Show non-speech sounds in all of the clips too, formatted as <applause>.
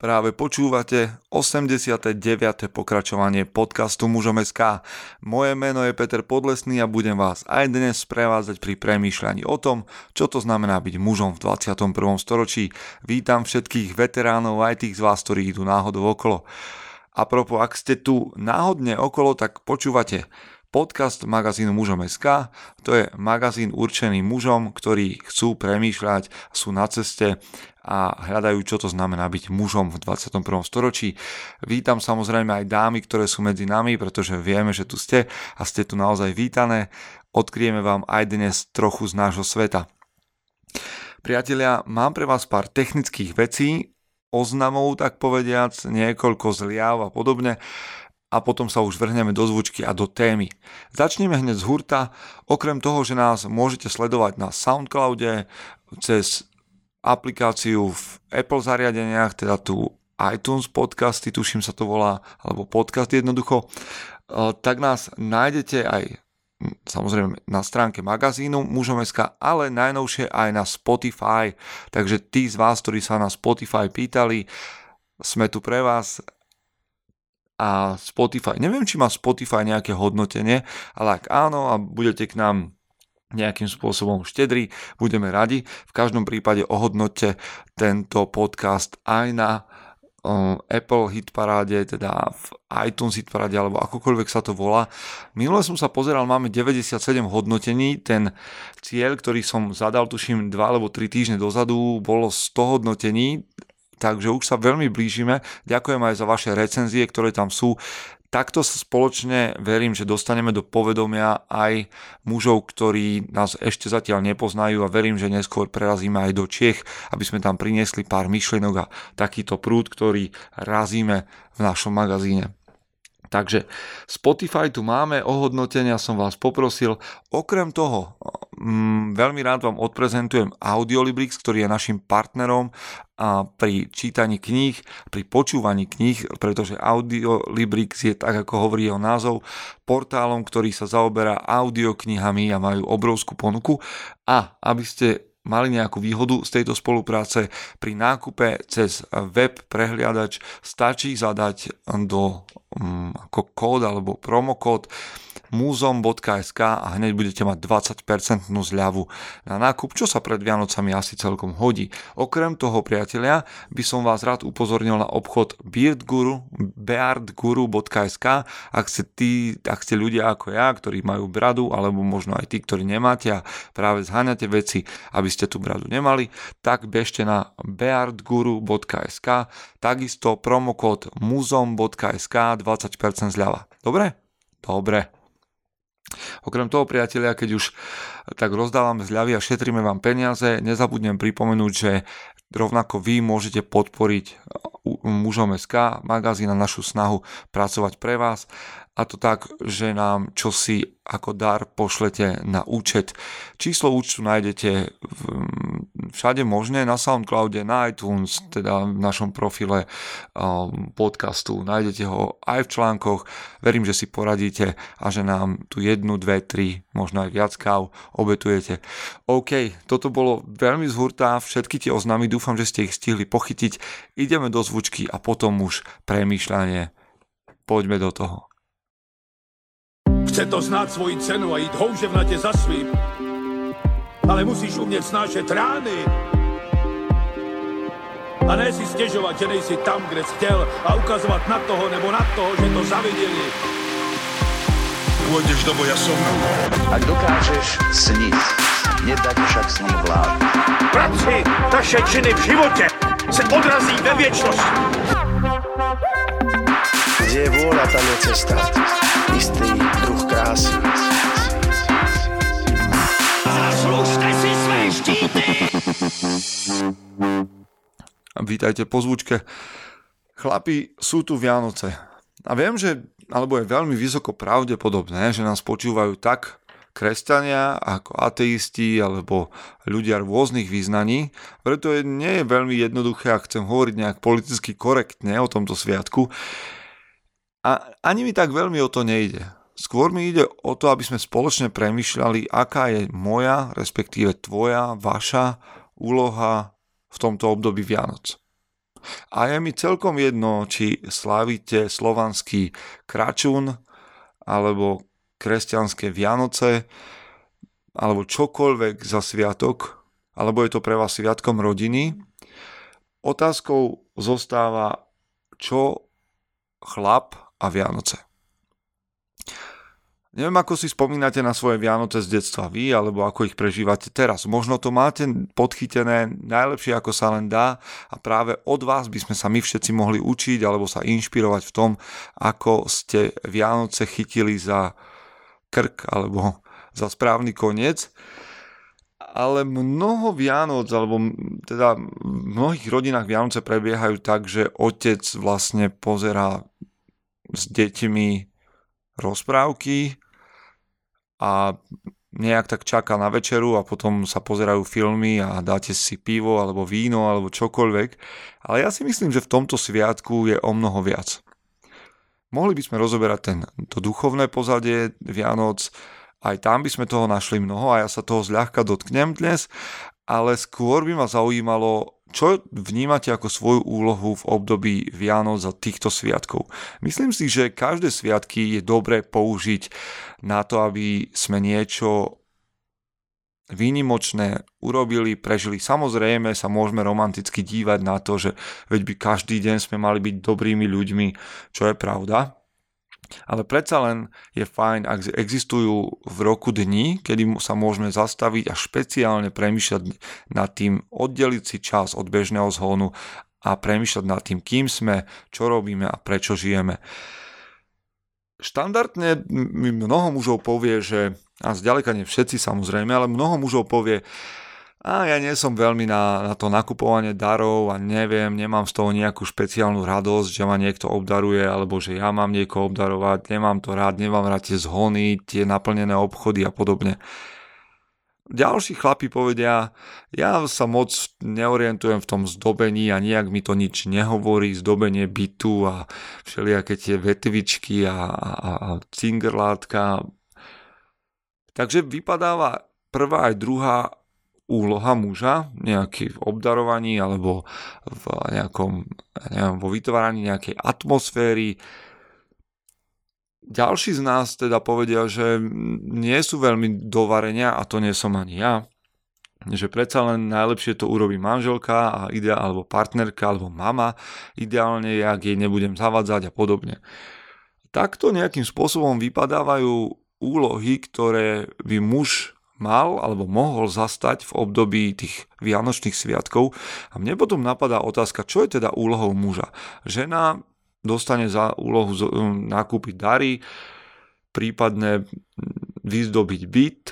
Práve počúvate 89. pokračovanie podcastu Mužom.sk. Moje meno je Peter Podlesný a budem vás aj dnes sprevázať pri premýšľaní o tom, čo to znamená byť mužom v 21. storočí. Vítam všetkých veteránov aj tých z vás, ktorí idú náhodou okolo. A propo, ak ste tu náhodne okolo, tak počúvate podcast magazínu mužom.sk. To je magazín určený mužom, ktorí chcú premýšľať, sú na ceste a hľadajú, čo to znamená byť mužom v 21. storočí. Vítam samozrejme aj dámy, ktoré sú medzi nami, pretože vieme, že tu ste a ste tu naozaj vítané. Odkrieme vám aj dnes trochu z nášho sveta. Priatelia, mám pre vás pár technických vecí, oznamov, tak povediac, niekoľko zliav a podobne a potom sa už vrhneme do zvučky a do témy. Začneme hneď z hurta, okrem toho, že nás môžete sledovať na Soundcloude, cez aplikáciu v Apple zariadeniach, teda tu iTunes podcasty, tuším sa to volá, alebo podcast jednoducho, eh, tak nás nájdete aj samozrejme na stránke magazínu mužom.sk, ale najnovšie aj na Spotify. Takže tí z vás, ktorí sa na Spotify pýtali, sme tu pre vás, a Spotify. Neviem, či má Spotify nejaké hodnotenie, ale ak áno a budete k nám nejakým spôsobom štedri, budeme radi. V každom prípade ohodnote tento podcast aj na Apple hit paráde, teda v iTunes hit paráde, alebo akokoľvek sa to volá. Minule som sa pozeral, máme 97 hodnotení, ten cieľ, ktorý som zadal, tuším 2 alebo 3 týždne dozadu, bolo 100 hodnotení, takže už sa veľmi blížime. Ďakujem aj za vaše recenzie, ktoré tam sú. Takto sa spoločne verím, že dostaneme do povedomia aj mužov, ktorí nás ešte zatiaľ nepoznajú a verím, že neskôr prerazíme aj do Čiech, aby sme tam priniesli pár myšlienok a takýto prúd, ktorý razíme v našom magazíne. Takže Spotify tu máme, ohodnotenia som vás poprosil. Okrem toho, mm, veľmi rád vám odprezentujem Audiolibrix, ktorý je našim partnerom pri čítaní kníh, pri počúvaní kníh, pretože Audiolibrix je, tak ako hovorí jeho názov, portálom, ktorý sa zaoberá audioknihami a majú obrovskú ponuku. A aby ste mali nejakú výhodu z tejto spolupráce pri nákupe cez web prehliadač stačí zadať do um, ako kód alebo promokód muzom.sk a hneď budete mať 20% zľavu na nákup, čo sa pred Vianocami asi celkom hodí. Okrem toho, priatelia, by som vás rád upozornil na obchod beardguru, beardguru.sk ak ste, tí, ak ste ľudia ako ja, ktorí majú bradu, alebo možno aj tí, ktorí nemáte a práve zháňate veci, aby ste tú bradu nemali, tak bežte na beardguru.sk takisto promokód muzom.sk 20% zľava. Dobre? Dobre. Okrem toho, priatelia, keď už tak rozdávame zľavy a šetríme vám peniaze, nezabudnem pripomenúť, že rovnako vy môžete podporiť mužom SK, magazín na našu snahu pracovať pre vás a to tak, že nám čosi ako dar pošlete na účet. Číslo účtu nájdete všade možné, na Soundcloude, na iTunes, teda v našom profile um, podcastu. Nájdete ho aj v článkoch. Verím, že si poradíte a že nám tu jednu, dve, tri, možno aj viac káv obetujete. OK, toto bolo veľmi zhurtá, všetky tie oznámy, dúfam, že ste ich stihli pochytiť. Ideme do zvučky a potom už premýšľanie. Poďme do toho. Chce to znát svoji cenu a jít houževnatě za svým. Ale musíš umět snášet rány. A ne si stěžovat, že nejsi tam, kde jsi chtěl a ukazovat na toho nebo na toho, že to zaviděli. Pôjdeš do boja som. Ak dokážeš sniť, nedať však sním vlád. Práci, taše činy v životě se odrazí ve věčnosti. Kde je vôľa, tam je cesta. Istý druh krásy. Zaslužte si své štíty! Vítajte po zvučke. Chlapi, sú tu Vianoce. A viem, že, alebo je veľmi vysoko pravdepodobné, že nás počúvajú tak kresťania ako ateisti alebo ľudia rôznych význaní. Preto je, nie je veľmi jednoduché, ak chcem hovoriť nejak politicky korektne o tomto sviatku. A ani mi tak veľmi o to nejde. Skôr mi ide o to, aby sme spoločne premyšľali, aká je moja, respektíve tvoja, vaša úloha v tomto období Vianoc. A je mi celkom jedno, či slávite slovanský kračún, alebo kresťanské Vianoce, alebo čokoľvek za sviatok, alebo je to pre vás sviatkom rodiny. Otázkou zostáva, čo chlap a Vianoce. Neviem, ako si spomínate na svoje Vianoce z detstva vy, alebo ako ich prežívate teraz. Možno to máte podchytené najlepšie, ako sa len dá a práve od vás by sme sa my všetci mohli učiť alebo sa inšpirovať v tom, ako ste Vianoce chytili za krk alebo za správny koniec. Ale mnoho Vianoc, alebo teda v mnohých rodinách Vianoce prebiehajú tak, že otec vlastne pozerá s deťmi rozprávky a nejak tak čaká na večeru a potom sa pozerajú filmy a dáte si pivo alebo víno alebo čokoľvek. Ale ja si myslím, že v tomto sviatku je o mnoho viac. Mohli by sme rozoberať ten, to duchovné pozadie Vianoc, aj tam by sme toho našli mnoho a ja sa toho zľahka dotknem dnes, ale skôr by ma zaujímalo, čo vnímate ako svoju úlohu v období Vianoc za týchto sviatkov? Myslím si, že každé sviatky je dobré použiť na to, aby sme niečo výnimočné urobili, prežili. Samozrejme sa môžeme romanticky dívať na to, že veď by každý deň sme mali byť dobrými ľuďmi, čo je pravda. Ale predsa len je fajn, ak existujú v roku dni, kedy sa môžeme zastaviť a špeciálne premýšľať nad tým, oddeliť si čas od bežného zhonu a premýšľať nad tým, kým sme, čo robíme a prečo žijeme. Štandardne mnoho mužov povie, že, a zďaleka nie všetci samozrejme, ale mnoho mužov povie, a ja nie som veľmi na, na to nakupovanie darov a neviem, nemám z toho nejakú špeciálnu radosť, že ma niekto obdaruje, alebo že ja mám niekoho obdarovať, nemám to rád, nemám rád tie zhony, tie naplnené obchody a podobne. Ďalší chlapi povedia, ja sa moc neorientujem v tom zdobení a nejak mi to nič nehovorí, zdobenie bytu a všelijaké tie vetvičky a, a, a cingerlátka. Takže vypadáva prvá aj druhá úloha muža, nejaký v obdarovaní alebo v nejakom, neviem, vo vytváraní nejakej atmosféry. Ďalší z nás teda povedia, že nie sú veľmi dovarenia, a to nie som ani ja, že predsa len najlepšie to urobí manželka a ide, alebo partnerka, alebo mama, ideálne, ak jej nebudem zavadzať a podobne. Takto nejakým spôsobom vypadávajú úlohy, ktoré by muž mal alebo mohol zastať v období tých vianočných sviatkov. A mne potom napadá otázka, čo je teda úlohou muža. Žena dostane za úlohu nakúpiť dary, prípadne vyzdobiť byt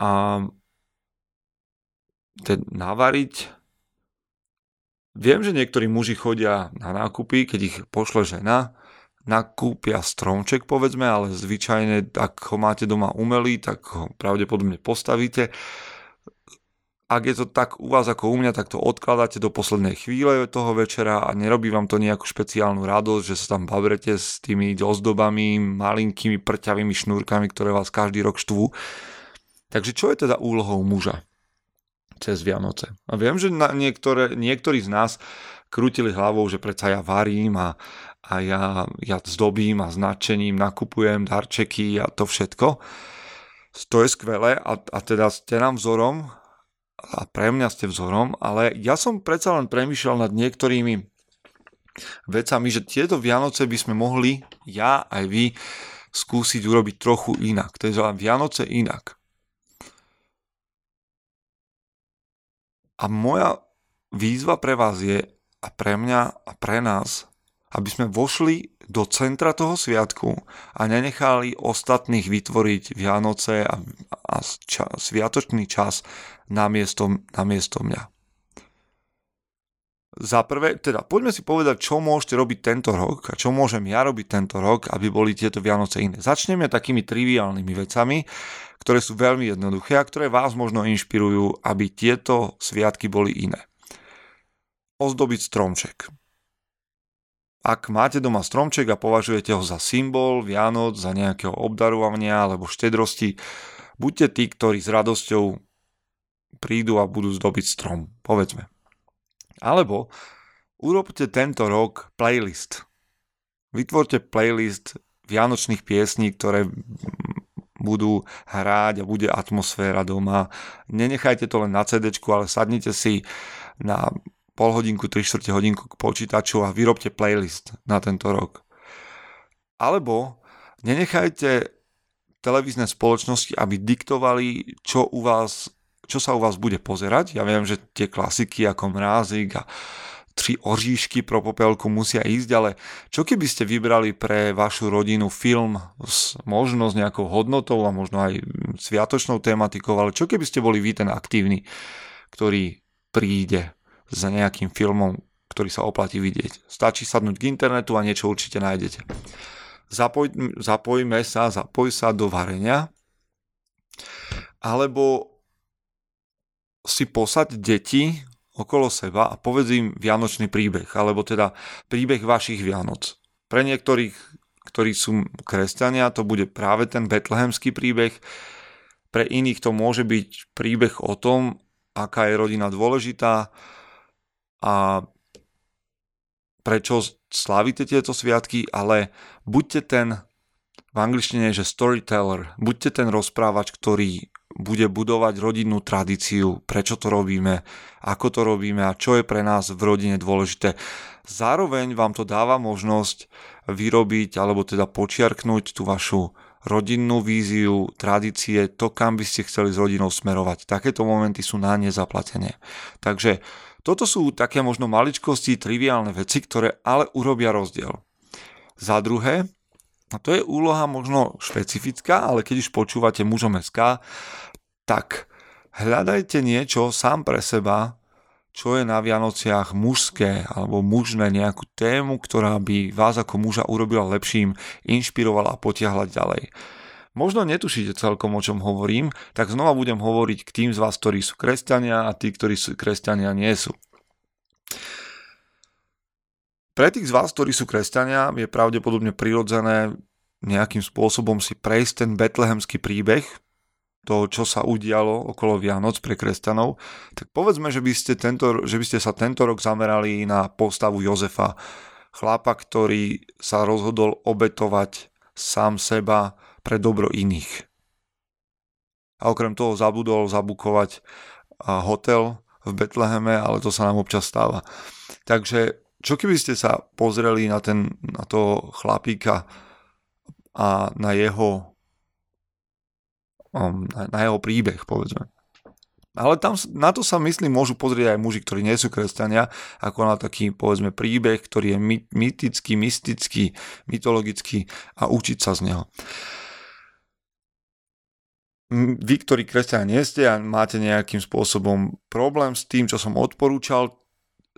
a ten navariť. Viem, že niektorí muži chodia na nákupy, keď ich pošle žena, nakúpia stromček povedzme, ale zvyčajne ak ho máte doma umelý, tak ho pravdepodobne postavíte. Ak je to tak u vás ako u mňa, tak to odkladáte do poslednej chvíle toho večera a nerobí vám to nejakú špeciálnu radosť, že sa tam bavrete s tými ozdobami, malinkými prťavými šnúrkami, ktoré vás každý rok štvú. Takže čo je teda úlohou muža cez Vianoce? A viem, že na niektoré, niektorí z nás krútili hlavou, že predsa ja varím a, a ja, ja zdobím a značením nakupujem darčeky a to všetko. To je skvelé a, a teda ste nám vzorom a pre mňa ste vzorom, ale ja som predsa len premyšľal nad niektorými vecami, že tieto Vianoce by sme mohli, ja aj vy, skúsiť urobiť trochu inak. To je Vianoce inak. A moja výzva pre vás je, a pre mňa a pre nás, aby sme vošli do centra toho sviatku a nenechali ostatných vytvoriť Vianoce a, a ča, sviatočný čas na miesto, na miesto mňa. Za prvé, teda poďme si povedať, čo môžete robiť tento rok a čo môžem ja robiť tento rok, aby boli tieto Vianoce iné. Začneme takými triviálnymi vecami, ktoré sú veľmi jednoduché a ktoré vás možno inšpirujú, aby tieto sviatky boli iné. Ozdobiť stromček ak máte doma stromček a považujete ho za symbol Vianoc, za nejakého obdarovania alebo štedrosti, buďte tí, ktorí s radosťou prídu a budú zdobiť strom, povedzme. Alebo urobte tento rok playlist. Vytvorte playlist vianočných piesní, ktoré budú hrať a bude atmosféra doma. Nenechajte to len na CD, ale sadnite si na pol hodinku, 3 čtvrte hodinku k počítaču a vyrobte playlist na tento rok. Alebo nenechajte televízne spoločnosti, aby diktovali, čo u vás čo sa u vás bude pozerať. Ja viem, že tie klasiky ako Mrázik a tri oříšky pro popelku musia ísť, ale čo keby ste vybrali pre vašu rodinu film s možno s nejakou hodnotou a možno aj sviatočnou tematikou, ale čo keby ste boli vy ten aktívny, ktorý príde za nejakým filmom, ktorý sa oplatí vidieť. Stačí sadnúť k internetu a niečo určite nájdete. Zapoj, zapojme sa, zapoj sa do varenia, alebo si posať deti okolo seba a povedz im vianočný príbeh, alebo teda príbeh vašich Vianoc. Pre niektorých, ktorí sú kresťania, to bude práve ten betlehemský príbeh, pre iných to môže byť príbeh o tom, aká je rodina dôležitá a prečo slavíte tieto sviatky, ale buďte ten, v angličtine je, že storyteller, buďte ten rozprávač, ktorý bude budovať rodinnú tradíciu, prečo to robíme, ako to robíme a čo je pre nás v rodine dôležité. Zároveň vám to dáva možnosť vyrobiť alebo teda počiarknúť tú vašu rodinnú víziu, tradície, to, kam by ste chceli s rodinou smerovať. Takéto momenty sú na nezaplatenie. Takže toto sú také možno maličkosti, triviálne veci, ktoré ale urobia rozdiel. Za druhé, a to je úloha možno špecifická, ale keď už počúvate mužom SK, tak hľadajte niečo sám pre seba, čo je na Vianociach mužské alebo mužné, nejakú tému, ktorá by vás ako muža urobila lepším, inšpirovala a potiahla ďalej. Možno netušíte celkom, o čom hovorím, tak znova budem hovoriť k tým z vás, ktorí sú kresťania a tí, ktorí sú kresťania nie sú. Pre tých z vás, ktorí sú kresťania, je pravdepodobne prirodzené nejakým spôsobom si prejsť ten betlehemský príbeh, toho, čo sa udialo okolo Vianoc pre kresťanov, tak povedzme, že by ste, tento, že by ste sa tento rok zamerali na postavu Jozefa, chlapa, ktorý sa rozhodol obetovať sám seba pre dobro iných. A okrem toho zabudol zabukovať hotel v Betleheme, ale to sa nám občas stáva. Takže čo keby ste sa pozreli na, ten, na toho chlapíka a na jeho Um, na jeho príbeh, povedzme. Ale tam na to sa myslím môžu pozrieť aj muži, ktorí nie sú kresťania, ako na taký, povedzme, príbeh, ktorý je mytický, mystický, mytologický a učiť sa z neho. Vy, ktorí kresťania nie ste a máte nejakým spôsobom problém s tým, čo som odporúčal,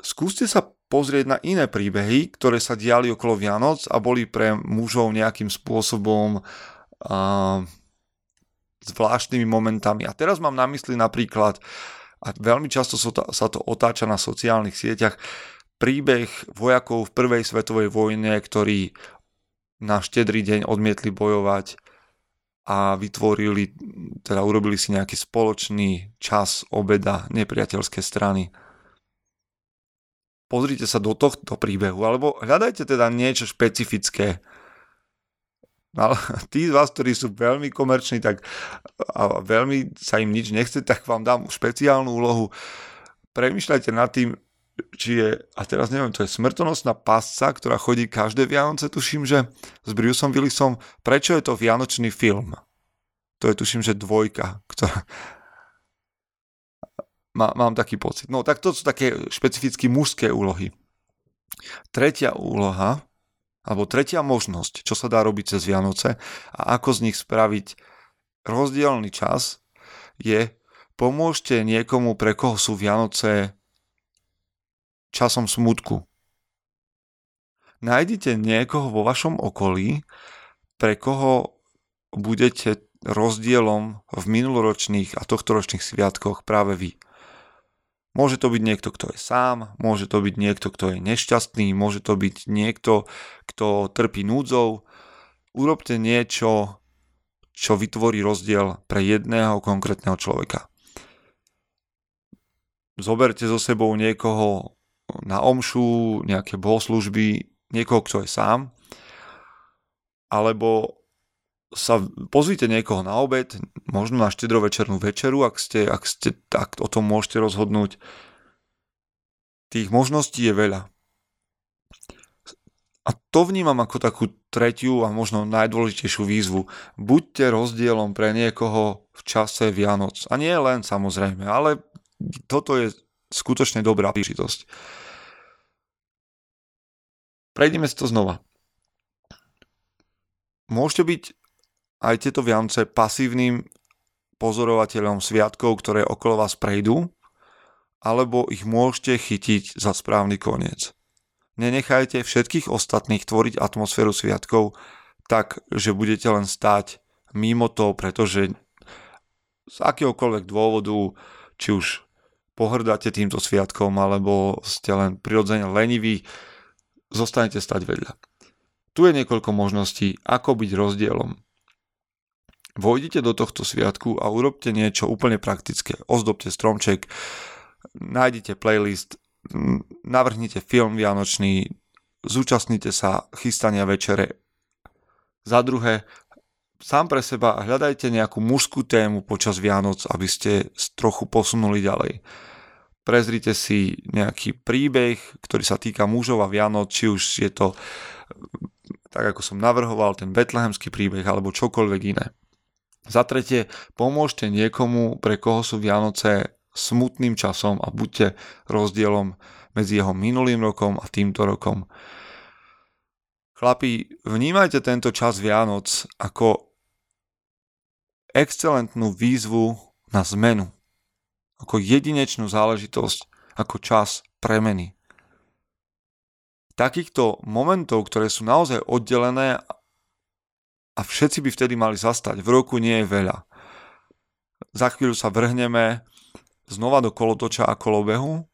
skúste sa pozrieť na iné príbehy, ktoré sa diali okolo Vianoc a boli pre mužov nejakým spôsobom uh, zvláštnymi momentami. A teraz mám na mysli napríklad, a veľmi často sa to otáča na sociálnych sieťach, príbeh vojakov v prvej svetovej vojne, ktorí na štedrý deň odmietli bojovať a vytvorili, teda urobili si nejaký spoločný čas obeda nepriateľské strany. Pozrite sa do tohto príbehu, alebo hľadajte teda niečo špecifické, ale <laughs> tí z vás, ktorí sú veľmi komerční tak a veľmi sa im nič nechce, tak vám dám špeciálnu úlohu. Premýšľajte nad tým, či je, a teraz neviem, to je smrtonosná pasca, ktorá chodí každé Vianoce, tuším, že s Bruceom Willisom. Prečo je to Vianočný film? To je tuším, že dvojka, ktorá... Má, mám taký pocit. No tak to sú také špecificky mužské úlohy. Tretia úloha alebo tretia možnosť, čo sa dá robiť cez Vianoce a ako z nich spraviť rozdielný čas, je pomôžte niekomu, pre koho sú Vianoce časom smutku. Nájdite niekoho vo vašom okolí, pre koho budete rozdielom v minuloročných a tohtoročných sviatkoch práve vy. Môže to byť niekto, kto je sám, môže to byť niekto, kto je nešťastný, môže to byť niekto, kto trpí núdzou. Urobte niečo, čo vytvorí rozdiel pre jedného konkrétneho človeka. Zoberte so sebou niekoho na omšu, nejaké bohoslužby, niekoho, kto je sám, alebo sa pozvíte niekoho na obed, možno na štedrovečernú večeru, ak ste, ak ste tak o tom môžete rozhodnúť. Tých možností je veľa. A to vnímam ako takú tretiu a možno najdôležitejšiu výzvu. Buďte rozdielom pre niekoho v čase Vianoc. A nie len samozrejme, ale toto je skutočne dobrá príležitosť. Prejdeme si to znova. Môžete byť aj tieto Vianoce pasívnym pozorovateľom sviatkov, ktoré okolo vás prejdú, alebo ich môžete chytiť za správny koniec. Nenechajte všetkých ostatných tvoriť atmosféru sviatkov tak, že budete len stáť mimo to, pretože z akéhokoľvek dôvodu, či už pohrdáte týmto sviatkom, alebo ste len prirodzene leniví, zostanete stať vedľa. Tu je niekoľko možností, ako byť rozdielom. Vojdite do tohto sviatku a urobte niečo úplne praktické. Ozdobte stromček, nájdite playlist, navrhnite film vianočný, zúčastnite sa chystania večere. Za druhé, sám pre seba hľadajte nejakú mužskú tému počas Vianoc, aby ste trochu posunuli ďalej. Prezrite si nejaký príbeh, ktorý sa týka mužov a Vianoc, či už je to tak ako som navrhoval, ten betlehemský príbeh alebo čokoľvek iné. Za tretie, pomôžte niekomu, pre koho sú Vianoce smutným časom a buďte rozdielom medzi jeho minulým rokom a týmto rokom. Chlapi, vnímajte tento čas Vianoc ako excelentnú výzvu na zmenu. Ako jedinečnú záležitosť, ako čas premeny. Takýchto momentov, ktoré sú naozaj oddelené a všetci by vtedy mali zastať. V roku nie je veľa. Za chvíľu sa vrhneme znova do kolotoča a kolobehu,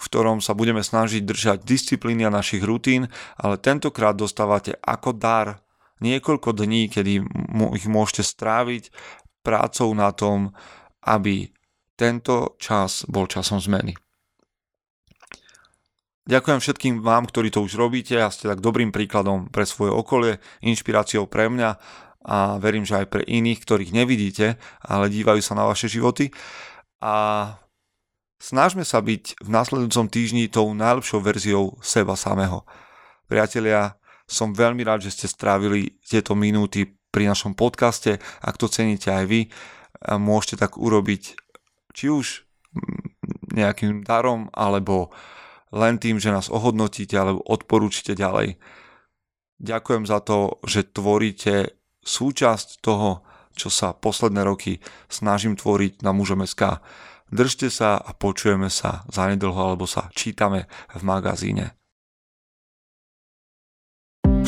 v ktorom sa budeme snažiť držať disciplíny a našich rutín, ale tentokrát dostávate ako dar niekoľko dní, kedy ich môžete stráviť prácou na tom, aby tento čas bol časom zmeny. Ďakujem všetkým vám, ktorí to už robíte a ste tak dobrým príkladom pre svoje okolie, inšpiráciou pre mňa a verím, že aj pre iných, ktorých nevidíte, ale dívajú sa na vaše životy. A snažme sa byť v následujúcom týždni tou najlepšou verziou seba samého. Priatelia, som veľmi rád, že ste strávili tieto minúty pri našom podcaste. Ak to ceníte aj vy, môžete tak urobiť či už nejakým darom alebo len tým, že nás ohodnotíte alebo odporúčite ďalej. Ďakujem za to, že tvoríte súčasť toho, čo sa posledné roky snažím tvoriť na mužom SK. Držte sa a počujeme sa zanedlho alebo sa čítame v magazíne.